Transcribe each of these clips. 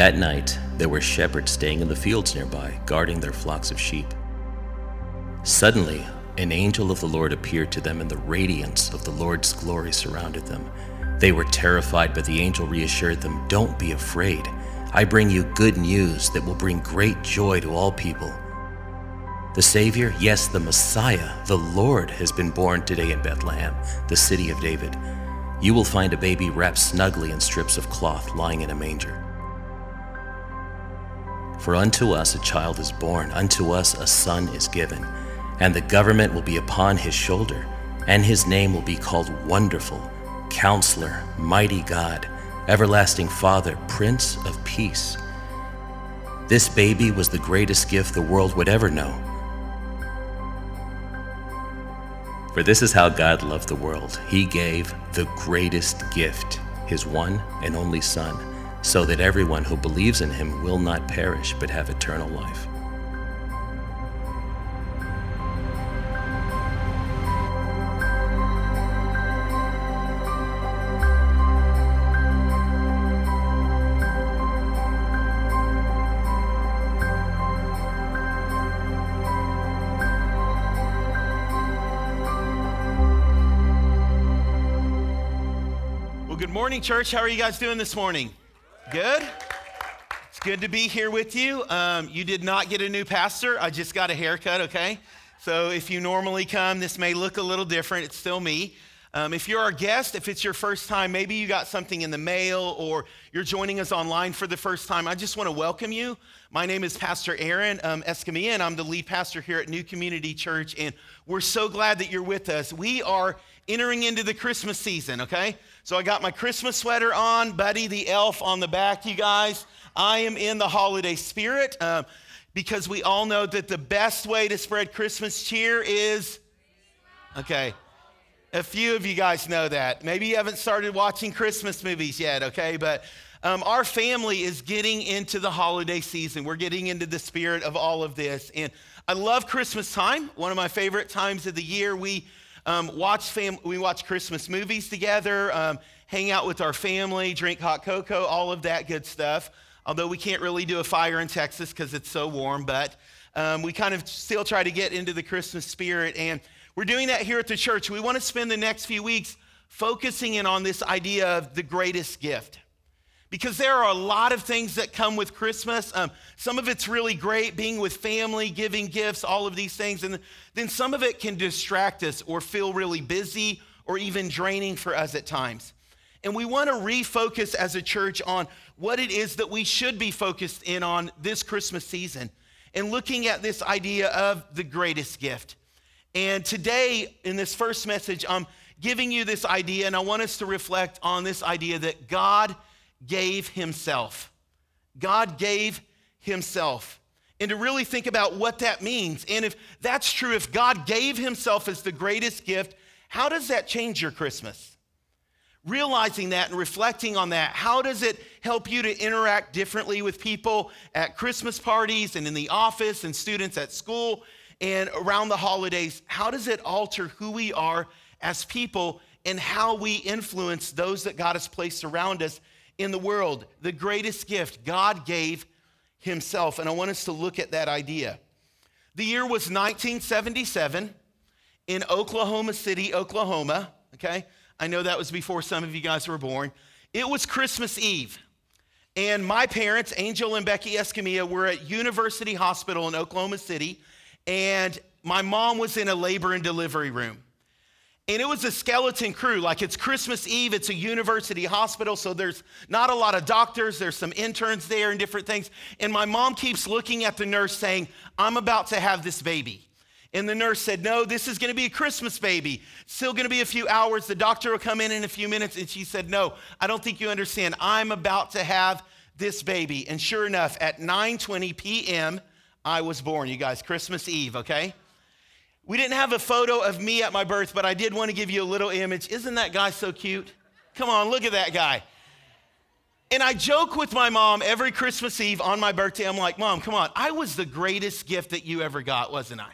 That night, there were shepherds staying in the fields nearby, guarding their flocks of sheep. Suddenly, an angel of the Lord appeared to them, and the radiance of the Lord's glory surrounded them. They were terrified, but the angel reassured them Don't be afraid. I bring you good news that will bring great joy to all people. The Savior, yes, the Messiah, the Lord, has been born today in Bethlehem, the city of David. You will find a baby wrapped snugly in strips of cloth lying in a manger. For unto us a child is born, unto us a son is given, and the government will be upon his shoulder, and his name will be called Wonderful, Counselor, Mighty God, Everlasting Father, Prince of Peace. This baby was the greatest gift the world would ever know. For this is how God loved the world. He gave the greatest gift, his one and only Son so that everyone who believes in him will not perish but have eternal life. Well, good morning, church. How are you guys doing this morning? Good? It's good to be here with you. Um, you did not get a new pastor. I just got a haircut, okay? So if you normally come, this may look a little different. It's still me. Um, if you're our guest, if it's your first time, maybe you got something in the mail or you're joining us online for the first time, I just want to welcome you. My name is Pastor Aaron um, Escamilla, and I'm the lead pastor here at New Community Church, and we're so glad that you're with us. We are entering into the Christmas season, okay? So I got my Christmas sweater on, Buddy the elf on the back, you guys. I am in the holiday spirit um, because we all know that the best way to spread Christmas cheer is, okay, a few of you guys know that. Maybe you haven't started watching Christmas movies yet, okay? But um, our family is getting into the holiday season. We're getting into the spirit of all of this. And I love Christmas time, one of my favorite times of the year. We um, watch fam- we watch Christmas movies together, um, hang out with our family, drink hot cocoa, all of that good stuff. Although we can't really do a fire in Texas because it's so warm, but um, we kind of still try to get into the Christmas spirit. And we're doing that here at the church. We want to spend the next few weeks focusing in on this idea of the greatest gift. Because there are a lot of things that come with Christmas. Um, some of it's really great, being with family, giving gifts, all of these things. And then some of it can distract us or feel really busy or even draining for us at times. And we want to refocus as a church on what it is that we should be focused in on this Christmas season and looking at this idea of the greatest gift. And today, in this first message, I'm giving you this idea, and I want us to reflect on this idea that God gave himself. God gave himself. And to really think about what that means. And if that's true, if God gave himself as the greatest gift, how does that change your Christmas? Realizing that and reflecting on that, how does it help you to interact differently with people at Christmas parties and in the office and students at school and around the holidays? How does it alter who we are as people and how we influence those that God has placed around us in the world, the greatest gift God gave Himself. And I want us to look at that idea. The year was 1977 in Oklahoma City, Oklahoma. Okay, I know that was before some of you guys were born. It was Christmas Eve. And my parents, Angel and Becky Escamilla, were at University Hospital in Oklahoma City. And my mom was in a labor and delivery room. And it was a skeleton crew. Like it's Christmas Eve, it's a university hospital, so there's not a lot of doctors, there's some interns there and different things. And my mom keeps looking at the nurse saying, I'm about to have this baby. And the nurse said, No, this is gonna be a Christmas baby. Still gonna be a few hours. The doctor will come in in a few minutes. And she said, No, I don't think you understand. I'm about to have this baby. And sure enough, at 9:20 p.m., I was born, you guys, Christmas Eve, okay? We didn't have a photo of me at my birth, but I did want to give you a little image. Isn't that guy so cute? Come on, look at that guy. And I joke with my mom every Christmas Eve on my birthday. I'm like, Mom, come on. I was the greatest gift that you ever got, wasn't I?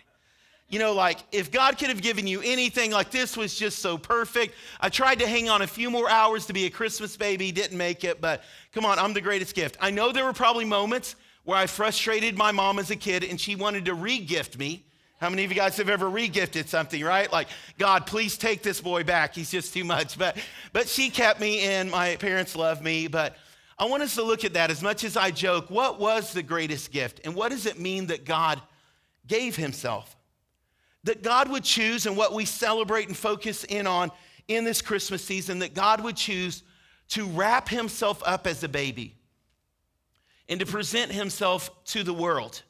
you know, like if God could have given you anything, like this was just so perfect. I tried to hang on a few more hours to be a Christmas baby, didn't make it, but come on, I'm the greatest gift. I know there were probably moments where I frustrated my mom as a kid and she wanted to re gift me. How many of you guys have ever regifted something, right? Like, God, please take this boy back. He's just too much. But, but she kept me and my parents love me. But I want us to look at that as much as I joke. What was the greatest gift? And what does it mean that God gave himself? That God would choose, and what we celebrate and focus in on in this Christmas season, that God would choose to wrap himself up as a baby and to present himself to the world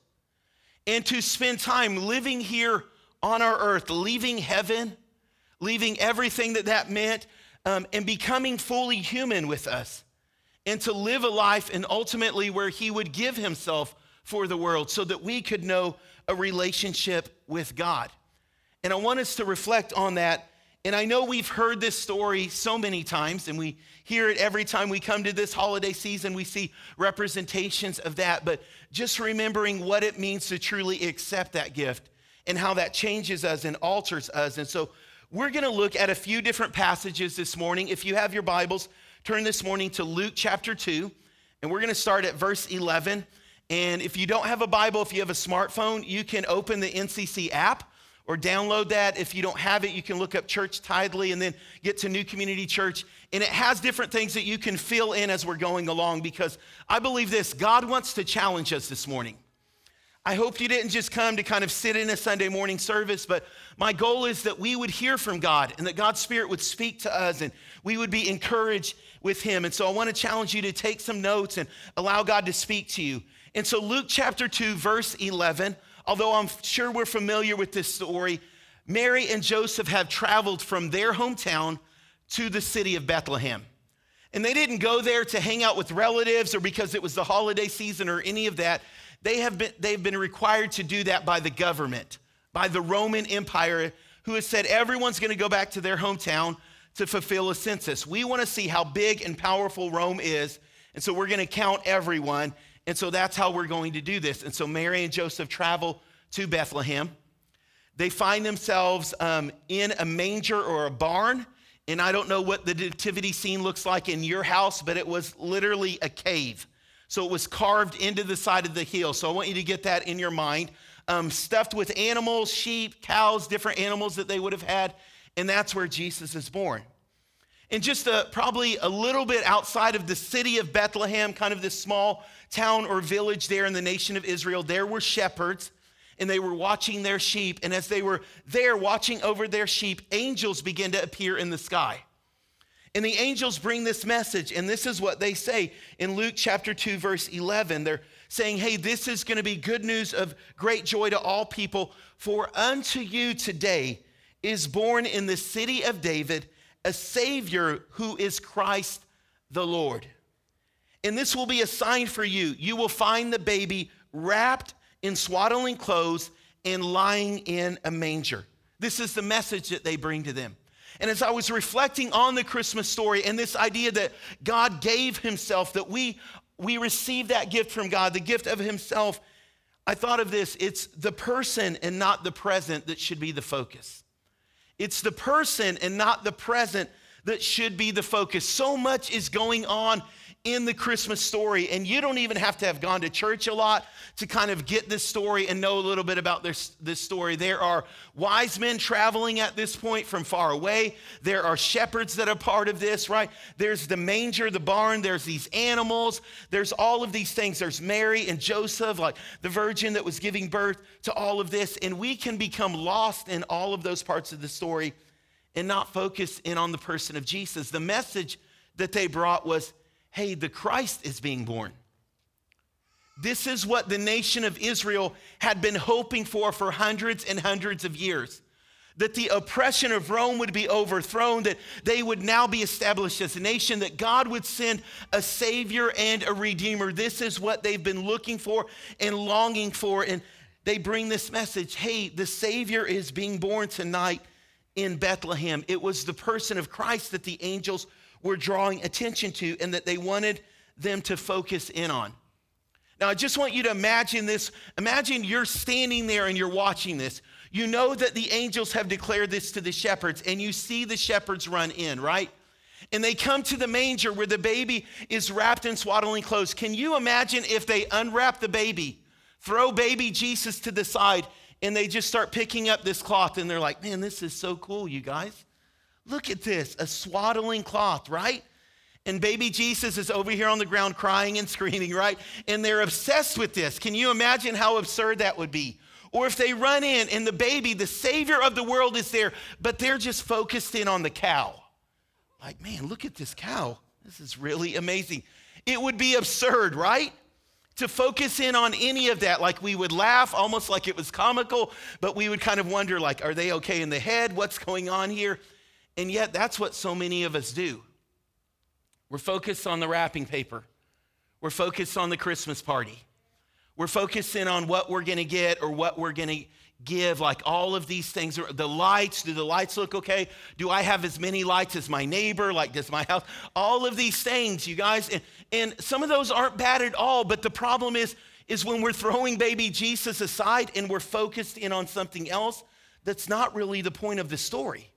and to spend time living here on our earth, leaving heaven, leaving everything that that meant, um, and becoming fully human with us, and to live a life and ultimately where He would give Himself for the world so that we could know a relationship with God. And I want us to reflect on that. And I know we've heard this story so many times, and we hear it every time we come to this holiday season. We see representations of that. But just remembering what it means to truly accept that gift and how that changes us and alters us. And so we're going to look at a few different passages this morning. If you have your Bibles, turn this morning to Luke chapter 2, and we're going to start at verse 11. And if you don't have a Bible, if you have a smartphone, you can open the NCC app or download that. If you don't have it, you can look up Church Tithe.ly and then get to New Community Church. And it has different things that you can fill in as we're going along because I believe this God wants to challenge us this morning. I hope you didn't just come to kind of sit in a Sunday morning service, but my goal is that we would hear from God and that God's Spirit would speak to us and we would be encouraged with Him. And so I want to challenge you to take some notes and allow God to speak to you. And so, Luke chapter 2, verse 11, although I'm sure we're familiar with this story, Mary and Joseph have traveled from their hometown to the city of Bethlehem. And they didn't go there to hang out with relatives or because it was the holiday season or any of that. They have been, they've been required to do that by the government, by the Roman Empire, who has said everyone's going to go back to their hometown to fulfill a census. We want to see how big and powerful Rome is. And so we're going to count everyone. And so that's how we're going to do this. And so Mary and Joseph travel to Bethlehem. They find themselves um, in a manger or a barn. And I don't know what the nativity scene looks like in your house, but it was literally a cave. So it was carved into the side of the hill. So I want you to get that in your mind. Um, stuffed with animals, sheep, cows, different animals that they would have had. And that's where Jesus is born. And just a, probably a little bit outside of the city of Bethlehem, kind of this small town or village there in the nation of Israel, there were shepherds and they were watching their sheep. And as they were there watching over their sheep, angels begin to appear in the sky. And the angels bring this message, and this is what they say in Luke chapter 2, verse 11. They're saying, Hey, this is going to be good news of great joy to all people, for unto you today is born in the city of David a Savior who is Christ the Lord. And this will be a sign for you. You will find the baby wrapped in swaddling clothes and lying in a manger. This is the message that they bring to them. And as I was reflecting on the Christmas story and this idea that God gave himself, that we, we receive that gift from God, the gift of himself, I thought of this it's the person and not the present that should be the focus. It's the person and not the present that should be the focus. So much is going on in the Christmas story. And you don't even have to have gone to church a lot to kind of get this story and know a little bit about this, this story. There are wise men traveling at this point from far away. There are shepherds that are part of this, right? There's the manger, the barn, there's these animals, there's all of these things. There's Mary and Joseph, like the virgin that was giving birth to all of this. And we can become lost in all of those parts of the story and not focus in on the person of Jesus. The message that they brought was hey, the Christ is being born. This is what the nation of Israel had been hoping for for hundreds and hundreds of years. That the oppression of Rome would be overthrown, that they would now be established as a nation, that God would send a Savior and a Redeemer. This is what they've been looking for and longing for. And they bring this message hey, the Savior is being born tonight in Bethlehem. It was the person of Christ that the angels were drawing attention to and that they wanted them to focus in on. Now, I just want you to imagine this. Imagine you're standing there and you're watching this. You know that the angels have declared this to the shepherds, and you see the shepherds run in, right? And they come to the manger where the baby is wrapped in swaddling clothes. Can you imagine if they unwrap the baby, throw baby Jesus to the side, and they just start picking up this cloth and they're like, man, this is so cool, you guys. Look at this, a swaddling cloth, right? And baby Jesus is over here on the ground crying and screaming, right? And they're obsessed with this. Can you imagine how absurd that would be? Or if they run in and the baby, the savior of the world, is there, but they're just focused in on the cow. Like, man, look at this cow. This is really amazing. It would be absurd, right? To focus in on any of that. Like, we would laugh almost like it was comical, but we would kind of wonder, like, are they okay in the head? What's going on here? And yet, that's what so many of us do. We're focused on the wrapping paper, we're focused on the Christmas party, we're focusing on what we're gonna get or what we're gonna give, like all of these things. The lights, do the lights look okay? Do I have as many lights as my neighbor? Like, does my house? All of these things, you guys. And, and some of those aren't bad at all, but the problem is, is when we're throwing baby Jesus aside and we're focused in on something else that's not really the point of the story.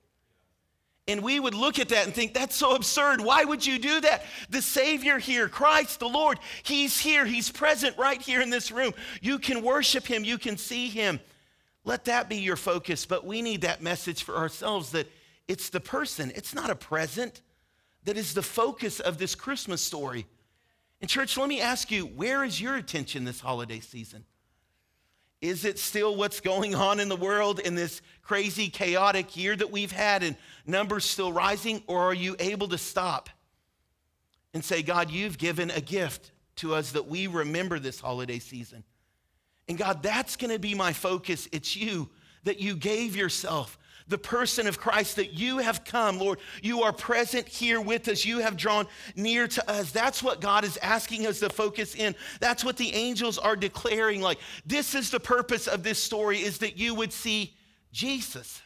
And we would look at that and think, that's so absurd. Why would you do that? The Savior here, Christ the Lord, He's here. He's present right here in this room. You can worship Him, you can see Him. Let that be your focus. But we need that message for ourselves that it's the person, it's not a present, that is the focus of this Christmas story. And, church, let me ask you, where is your attention this holiday season? Is it still what's going on in the world in this crazy, chaotic year that we've had and numbers still rising? Or are you able to stop and say, God, you've given a gift to us that we remember this holiday season? And God, that's gonna be my focus. It's you, that you gave yourself the person of Christ that you have come, Lord. You are present here with us. You have drawn near to us. That's what God is asking us to focus in. That's what the angels are declaring. Like, this is the purpose of this story is that you would see Jesus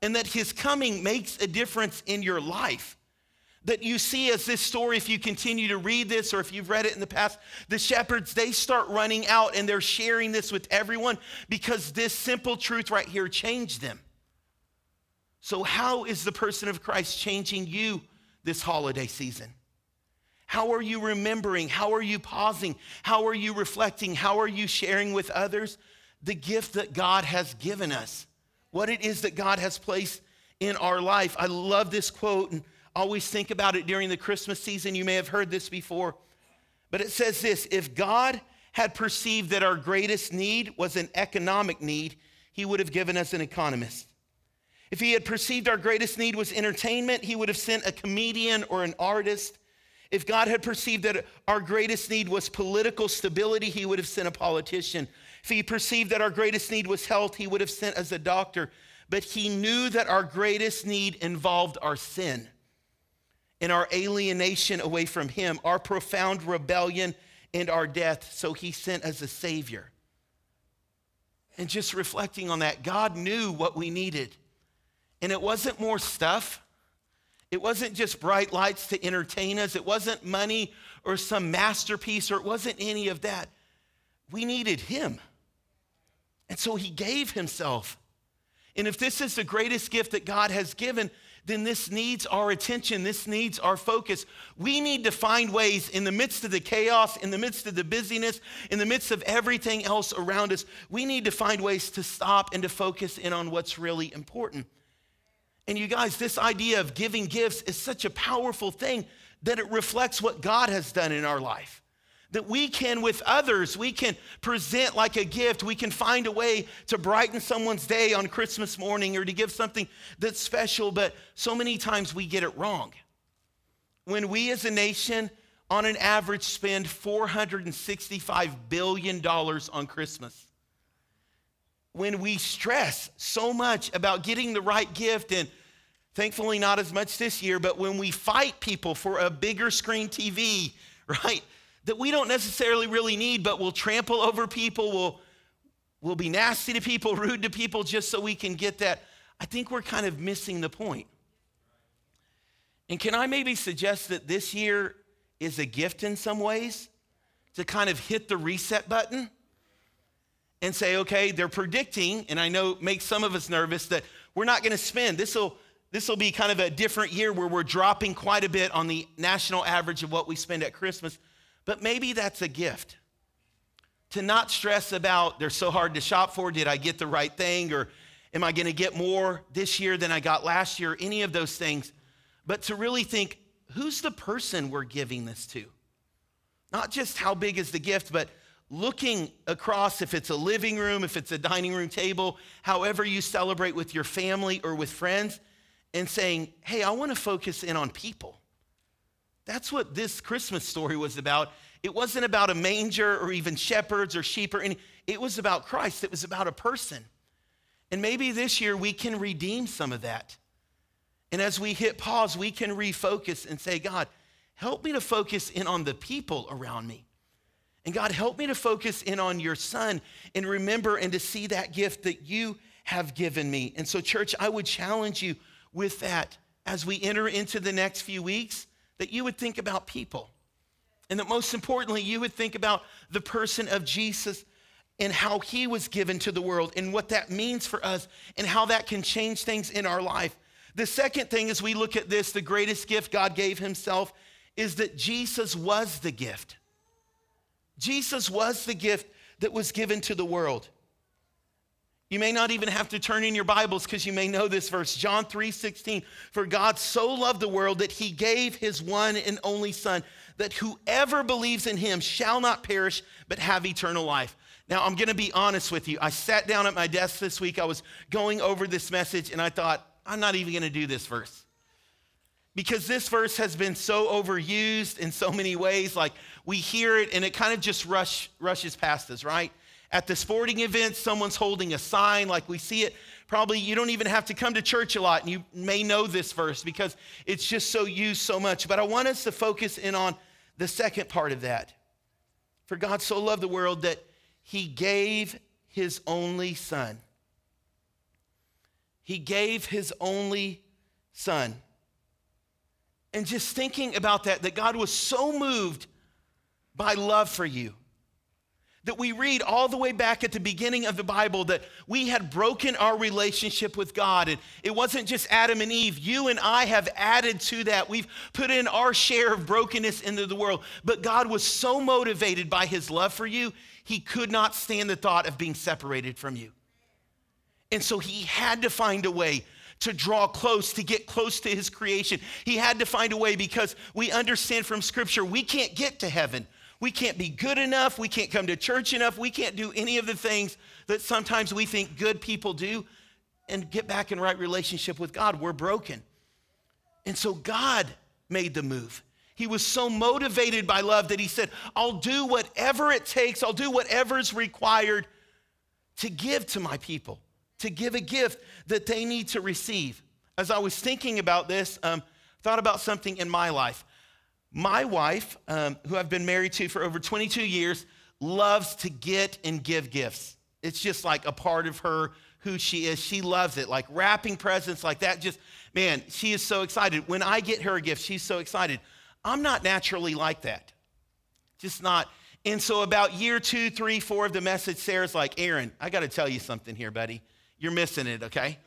and that his coming makes a difference in your life that you see as this story, if you continue to read this or if you've read it in the past, the shepherds, they start running out and they're sharing this with everyone because this simple truth right here changed them. So, how is the person of Christ changing you this holiday season? How are you remembering? How are you pausing? How are you reflecting? How are you sharing with others the gift that God has given us? What it is that God has placed in our life. I love this quote and always think about it during the Christmas season. You may have heard this before, but it says this If God had perceived that our greatest need was an economic need, he would have given us an economist. If he had perceived our greatest need was entertainment, he would have sent a comedian or an artist. If God had perceived that our greatest need was political stability, he would have sent a politician. If he perceived that our greatest need was health, he would have sent us a doctor. But he knew that our greatest need involved our sin and our alienation away from him, our profound rebellion and our death. So he sent us a Savior. And just reflecting on that, God knew what we needed. And it wasn't more stuff. It wasn't just bright lights to entertain us. It wasn't money or some masterpiece, or it wasn't any of that. We needed Him. And so He gave Himself. And if this is the greatest gift that God has given, then this needs our attention. This needs our focus. We need to find ways in the midst of the chaos, in the midst of the busyness, in the midst of everything else around us, we need to find ways to stop and to focus in on what's really important. And you guys, this idea of giving gifts is such a powerful thing that it reflects what God has done in our life. That we can, with others, we can present like a gift. We can find a way to brighten someone's day on Christmas morning or to give something that's special, but so many times we get it wrong. When we as a nation, on an average, spend $465 billion on Christmas, when we stress so much about getting the right gift and Thankfully, not as much this year, but when we fight people for a bigger screen TV, right, that we don't necessarily really need, but we'll trample over people, we'll, we'll be nasty to people, rude to people just so we can get that, I think we're kind of missing the point. And can I maybe suggest that this year is a gift in some ways to kind of hit the reset button? and say, okay, they're predicting, and I know makes some of us nervous that we're not going to spend. This will this will be kind of a different year where we're dropping quite a bit on the national average of what we spend at Christmas. But maybe that's a gift. To not stress about they're so hard to shop for, did I get the right thing or am I going to get more this year than I got last year, any of those things. But to really think, who's the person we're giving this to? Not just how big is the gift, but looking across if it's a living room, if it's a dining room table, however you celebrate with your family or with friends, and saying, hey, I want to focus in on people. That's what this Christmas story was about. It wasn't about a manger or even shepherds or sheep or any, it was about Christ. It was about a person. And maybe this year we can redeem some of that. And as we hit pause, we can refocus and say, God, help me to focus in on the people around me. And God, help me to focus in on your son and remember and to see that gift that you have given me. And so, church, I would challenge you with that as we enter into the next few weeks that you would think about people. And that most importantly, you would think about the person of Jesus and how he was given to the world and what that means for us and how that can change things in our life. The second thing, as we look at this, the greatest gift God gave himself is that Jesus was the gift. Jesus was the gift that was given to the world. You may not even have to turn in your Bibles because you may know this verse. John 3 16. For God so loved the world that he gave his one and only Son, that whoever believes in him shall not perish, but have eternal life. Now, I'm going to be honest with you. I sat down at my desk this week. I was going over this message, and I thought, I'm not even going to do this verse because this verse has been so overused in so many ways. Like we hear it and it kind of just rush, rushes past us, right? At the sporting event, someone's holding a sign like we see it. Probably you don't even have to come to church a lot and you may know this verse because it's just so used so much. But I want us to focus in on the second part of that. For God so loved the world that he gave his only son. He gave his only son. And just thinking about that, that God was so moved by love for you that we read all the way back at the beginning of the Bible that we had broken our relationship with God. And it wasn't just Adam and Eve. You and I have added to that. We've put in our share of brokenness into the world. But God was so motivated by his love for you, he could not stand the thought of being separated from you. And so he had to find a way to draw close, to get close to his creation. He had to find a way because we understand from scripture we can't get to heaven. We can't be good enough. We can't come to church enough. We can't do any of the things that sometimes we think good people do and get back in right relationship with God. We're broken. And so God made the move. He was so motivated by love that he said, I'll do whatever it takes, I'll do whatever's required to give to my people to give a gift that they need to receive. As I was thinking about this, um, thought about something in my life. My wife, um, who I've been married to for over 22 years, loves to get and give gifts. It's just like a part of her, who she is. She loves it. Like wrapping presents like that, just, man, she is so excited. When I get her a gift, she's so excited. I'm not naturally like that. Just not. And so, about year two, three, four of the message, Sarah's like, Aaron, I got to tell you something here, buddy. You're missing it, okay?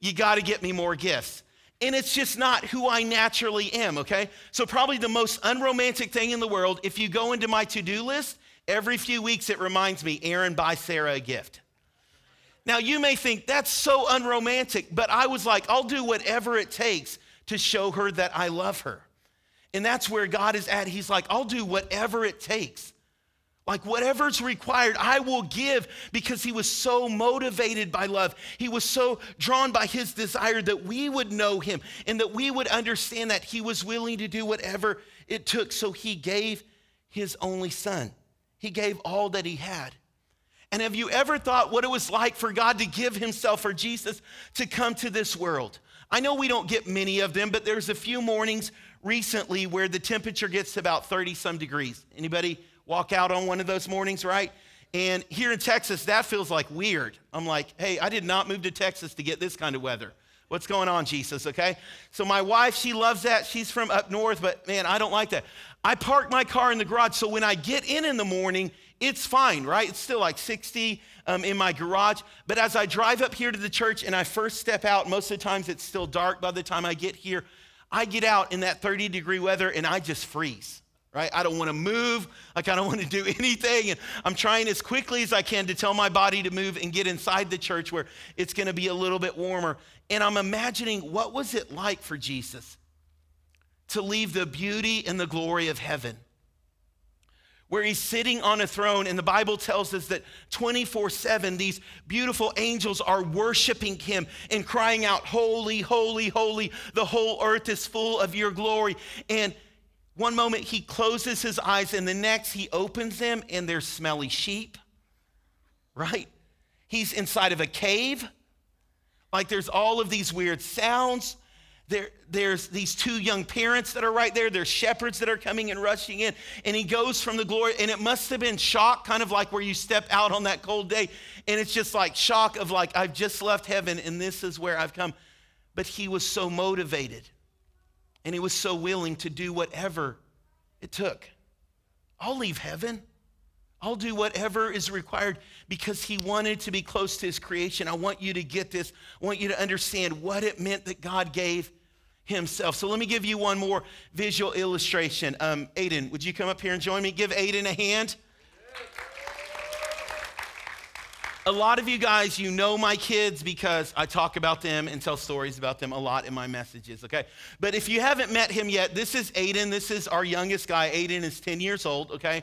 You got to get me more gifts. And it's just not who I naturally am, okay? So, probably the most unromantic thing in the world, if you go into my to do list, every few weeks it reminds me, Aaron, buy Sarah a gift. Now, you may think that's so unromantic, but I was like, I'll do whatever it takes to show her that I love her. And that's where God is at. He's like, I'll do whatever it takes. Like, whatever's required, I will give because he was so motivated by love. He was so drawn by his desire that we would know him and that we would understand that he was willing to do whatever it took. So he gave his only son, he gave all that he had. And have you ever thought what it was like for God to give himself, for Jesus to come to this world? I know we don't get many of them, but there's a few mornings recently where the temperature gets to about 30 some degrees. Anybody walk out on one of those mornings, right? And here in Texas, that feels like weird. I'm like, hey, I did not move to Texas to get this kind of weather. What's going on, Jesus? Okay. So my wife, she loves that. She's from up north, but man, I don't like that. I park my car in the garage. So when I get in in the morning, it's fine, right? It's still like 60 um, in my garage. But as I drive up here to the church and I first step out, most of the times it's still dark by the time I get here. I get out in that 30 degree weather and I just freeze, right? I don't want to move. Like, I don't want to do anything. And I'm trying as quickly as I can to tell my body to move and get inside the church where it's going to be a little bit warmer. And I'm imagining what was it like for Jesus to leave the beauty and the glory of heaven where he's sitting on a throne. And the Bible tells us that 24 7, these beautiful angels are worshiping him and crying out, Holy, holy, holy, the whole earth is full of your glory. And one moment he closes his eyes, and the next he opens them, and there's smelly sheep, right? He's inside of a cave. Like there's all of these weird sounds. There, there's these two young parents that are right there. There's shepherds that are coming and rushing in. And he goes from the glory, and it must have been shock, kind of like where you step out on that cold day. And it's just like shock of like, I've just left heaven and this is where I've come. But he was so motivated and he was so willing to do whatever it took. I'll leave heaven. I'll do whatever is required because he wanted to be close to his creation. I want you to get this. I want you to understand what it meant that God gave himself. So let me give you one more visual illustration. Um, Aiden, would you come up here and join me? Give Aiden a hand. A lot of you guys, you know my kids because I talk about them and tell stories about them a lot in my messages, okay? But if you haven't met him yet, this is Aiden. This is our youngest guy. Aiden is 10 years old, okay?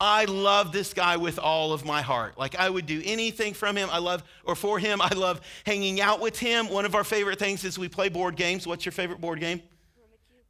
I love this guy with all of my heart. Like I would do anything from him. I love, or for him, I love hanging out with him. One of our favorite things is we play board games. What's your favorite board game?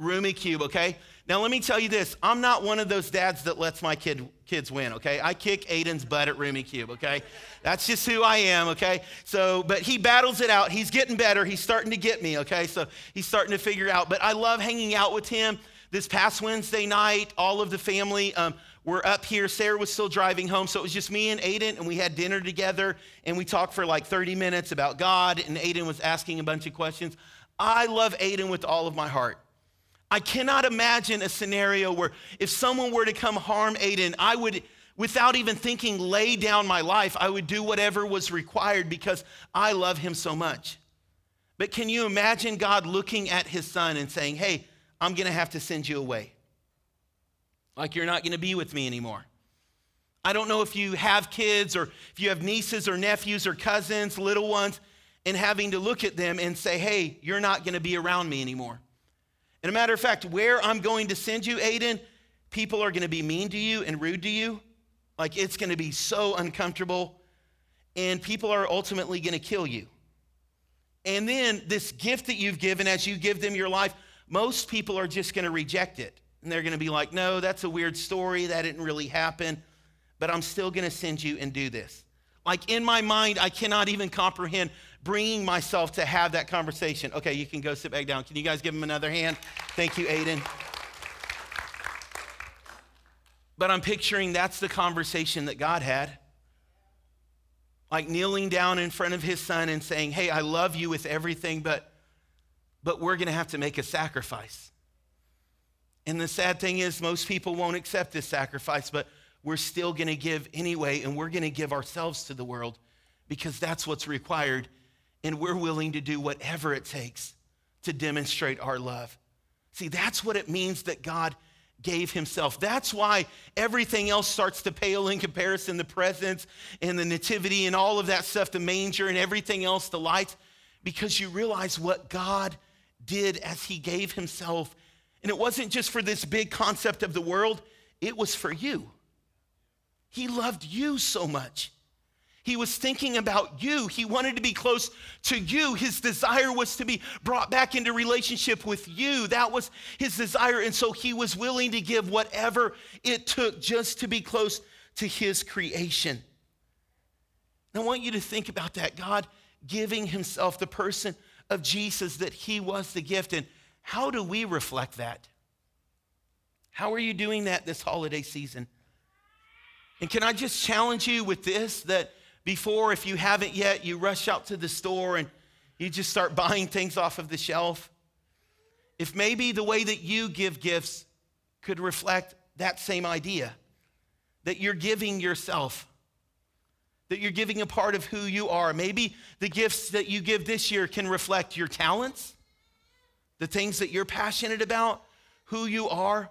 Rummikub, okay? Now let me tell you this. I'm not one of those dads that lets my kid, kids win, okay? I kick Aiden's butt at Rummikub, okay? That's just who I am, okay? So, but he battles it out. He's getting better. He's starting to get me, okay? So he's starting to figure out. But I love hanging out with him. This past Wednesday night, all of the family, um, we're up here. Sarah was still driving home, so it was just me and Aiden, and we had dinner together, and we talked for like 30 minutes about God, and Aiden was asking a bunch of questions. I love Aiden with all of my heart. I cannot imagine a scenario where if someone were to come harm Aiden, I would, without even thinking, lay down my life. I would do whatever was required because I love him so much. But can you imagine God looking at his son and saying, Hey, I'm going to have to send you away? like you're not going to be with me anymore. I don't know if you have kids or if you have nieces or nephews or cousins, little ones, and having to look at them and say, hey, you're not going to be around me anymore. And a matter of fact, where I'm going to send you, Aiden, people are going to be mean to you and rude to you. Like it's going to be so uncomfortable, and people are ultimately going to kill you. And then this gift that you've given, as you give them your life, most people are just going to reject it. And they're going to be like, no, that's a weird story. That didn't really happen. But I'm still going to send you and do this. Like in my mind, I cannot even comprehend bringing myself to have that conversation. Okay, you can go sit back down. Can you guys give him another hand? Thank you, Aiden. But I'm picturing that's the conversation that God had. Like kneeling down in front of his son and saying, Hey, I love you with everything, but, but we're going to have to make a sacrifice. And the sad thing is, most people won't accept this sacrifice, but we're still going to give anyway, and we're going to give ourselves to the world because that's what's required. And we're willing to do whatever it takes to demonstrate our love. See, that's what it means that God gave himself. That's why everything else starts to pale in comparison the presence and the nativity and all of that stuff, the manger and everything else, the lights, because you realize what God did as he gave himself and it wasn't just for this big concept of the world, it was for you. He loved you so much. He was thinking about you. He wanted to be close to you. His desire was to be brought back into relationship with you. That was his desire. And so he was willing to give whatever it took just to be close to his creation. And I want you to think about that God giving himself, the person of Jesus, that he was the gift. And how do we reflect that? How are you doing that this holiday season? And can I just challenge you with this that before, if you haven't yet, you rush out to the store and you just start buying things off of the shelf? If maybe the way that you give gifts could reflect that same idea that you're giving yourself, that you're giving a part of who you are. Maybe the gifts that you give this year can reflect your talents, the things that you're passionate about, who you are.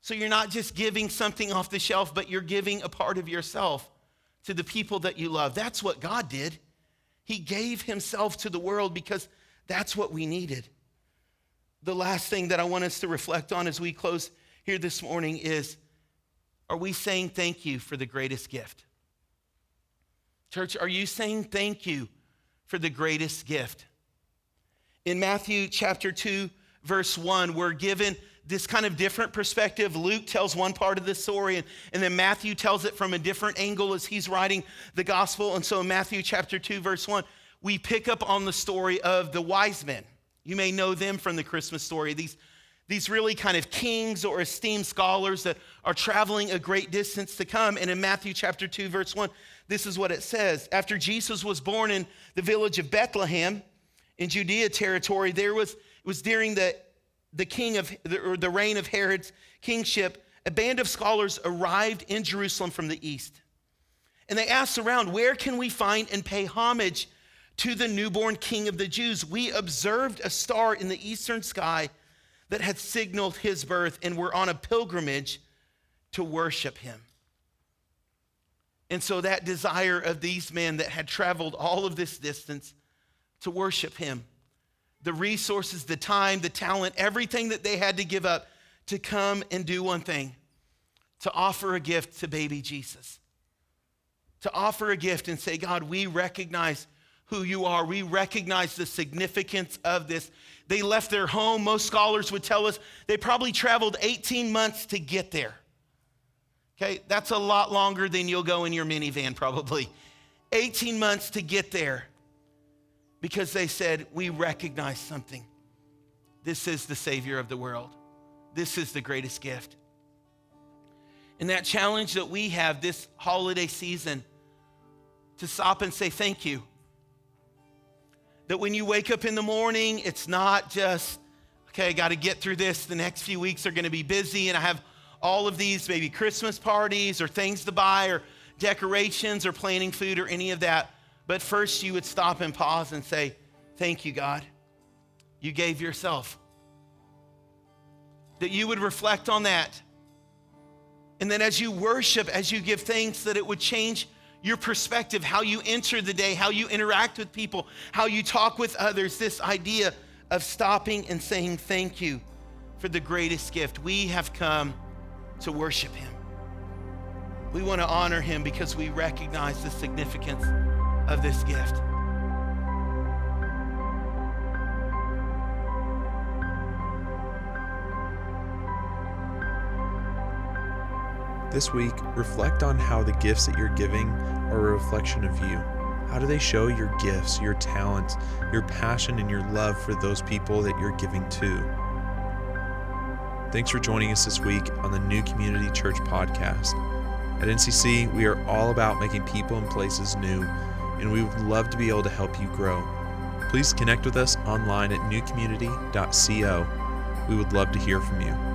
So you're not just giving something off the shelf, but you're giving a part of yourself to the people that you love. That's what God did. He gave himself to the world because that's what we needed. The last thing that I want us to reflect on as we close here this morning is are we saying thank you for the greatest gift? Church, are you saying thank you for the greatest gift? In Matthew chapter 2, verse 1, we're given this kind of different perspective. Luke tells one part of the story, and, and then Matthew tells it from a different angle as he's writing the gospel. And so in Matthew chapter 2, verse 1, we pick up on the story of the wise men. You may know them from the Christmas story. These, these really kind of kings or esteemed scholars that are traveling a great distance to come. And in Matthew chapter 2, verse 1, this is what it says. After Jesus was born in the village of Bethlehem in Judea territory, there was, it was during the the king of the, the reign of Herod's kingship, a band of scholars arrived in Jerusalem from the east. And they asked around, where can we find and pay homage to the newborn king of the Jews? We observed a star in the eastern sky that had signaled his birth, and were on a pilgrimage to worship him. And so, that desire of these men that had traveled all of this distance to worship him the resources, the time, the talent, everything that they had to give up to come and do one thing to offer a gift to baby Jesus. To offer a gift and say, God, we recognize who you are. We recognize the significance of this. They left their home. Most scholars would tell us they probably traveled 18 months to get there. Okay, that's a lot longer than you'll go in your minivan, probably. 18 months to get there because they said, We recognize something. This is the Savior of the world, this is the greatest gift. And that challenge that we have this holiday season to stop and say thank you. That when you wake up in the morning, it's not just, okay, I got to get through this. The next few weeks are going to be busy, and I have all of these maybe Christmas parties or things to buy or decorations or planning food or any of that. But first, you would stop and pause and say, Thank you, God. You gave yourself. That you would reflect on that. And then as you worship, as you give thanks, that it would change your perspective, how you enter the day, how you interact with people, how you talk with others. This idea of stopping and saying thank you for the greatest gift. We have come to worship Him. We want to honor Him because we recognize the significance of this gift. This week, reflect on how the gifts that you're giving are a reflection of you. How do they show your gifts, your talents, your passion, and your love for those people that you're giving to? Thanks for joining us this week on the New Community Church podcast. At NCC, we are all about making people and places new and we would love to be able to help you grow. Please connect with us online at newcommunity.co. We would love to hear from you.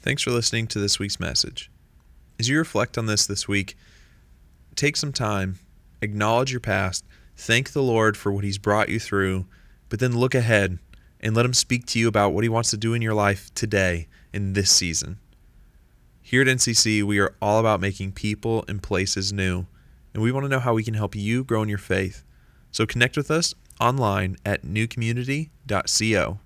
Thanks for listening to this week's message. As you reflect on this this week, take some time, acknowledge your past, thank the Lord for what He's brought you through, but then look ahead and let Him speak to you about what He wants to do in your life today in this season. Here at NCC, we are all about making people and places new, and we want to know how we can help you grow in your faith. So connect with us online at newcommunity.co.